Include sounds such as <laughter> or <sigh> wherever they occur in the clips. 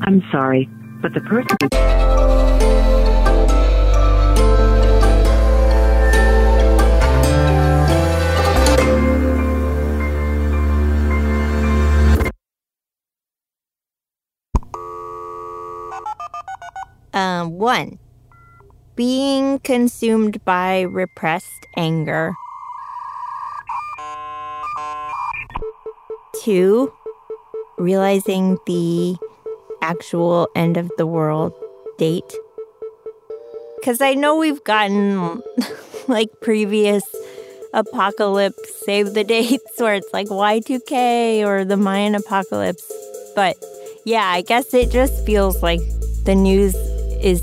I'm sorry, but the person. Um, one, being consumed by repressed anger. Two, realizing the actual end of the world date. Because I know we've gotten <laughs> like previous apocalypse save the dates <laughs> where it's like Y2K or the Mayan apocalypse. But yeah, I guess it just feels like the news is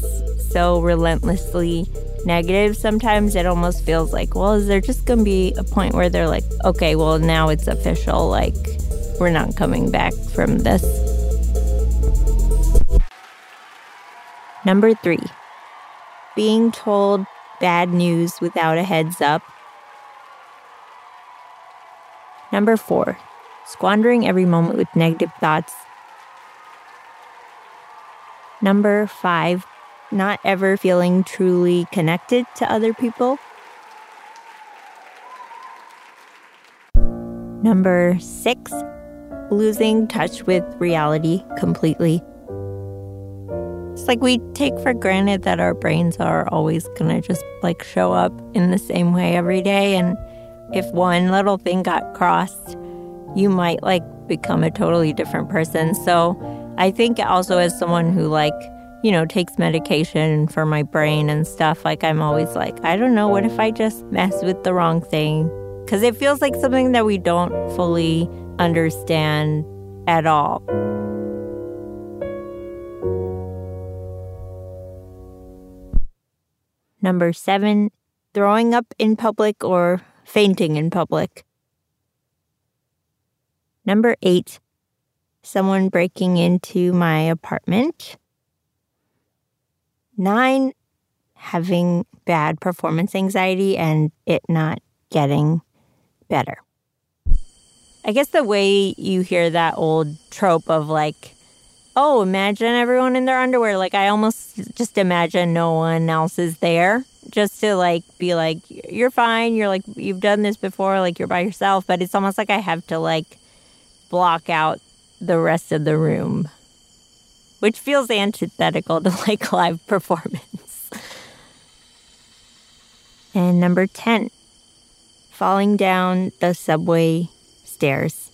so relentlessly negative sometimes it almost feels like well is there just to be a point where they're like okay well now it's official like we're not coming back from this number 3 being told bad news without a heads up. Number 4 squandering every moment with negative thoughts. Number five, not ever feeling truly connected to other people. Number six, losing touch with reality completely. Like we take for granted that our brains are always gonna just like show up in the same way every day. And if one little thing got crossed, you might like become a totally different person. So I think also as someone who like, you know, takes medication for my brain and stuff, like I'm always like, I don't know, what if I just mess with the wrong thing? Cuz it feels like something that we don't fully understand at all. Number 7, throwing up in public or fainting in public. Number 8, someone breaking into my apartment. Nine, having bad performance anxiety and it not getting better. I guess the way you hear that old trope of like, oh, imagine everyone in their underwear. Like, I almost just imagine no one else is there just to like be like, you're fine. You're like, you've done this before. Like, you're by yourself. But it's almost like I have to like block out the rest of the room, which feels antithetical to <laughs> like live performance. and number 10, falling down the subway stairs.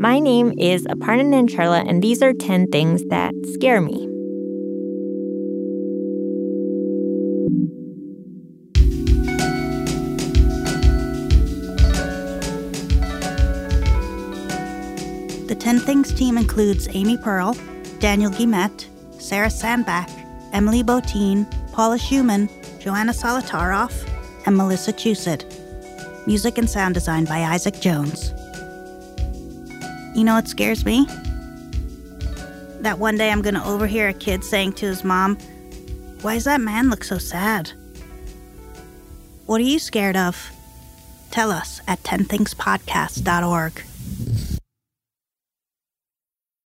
My name is Aparna Nancherla, and these are 10 things that scare me. The 10 Things team includes Amy Pearl, Daniel Guillemette, Sarah Sandbach, Emily Botein, Paula Szuchman, Joanna Solotaroff, and Melissa Chusett. Music and sound design by Isaac Jones. You know what scares me? That one day I'm gonna overhear a kid saying to his mom, Why does that man look so sad? What are you scared of? Tell us at 10thingspodcast.org.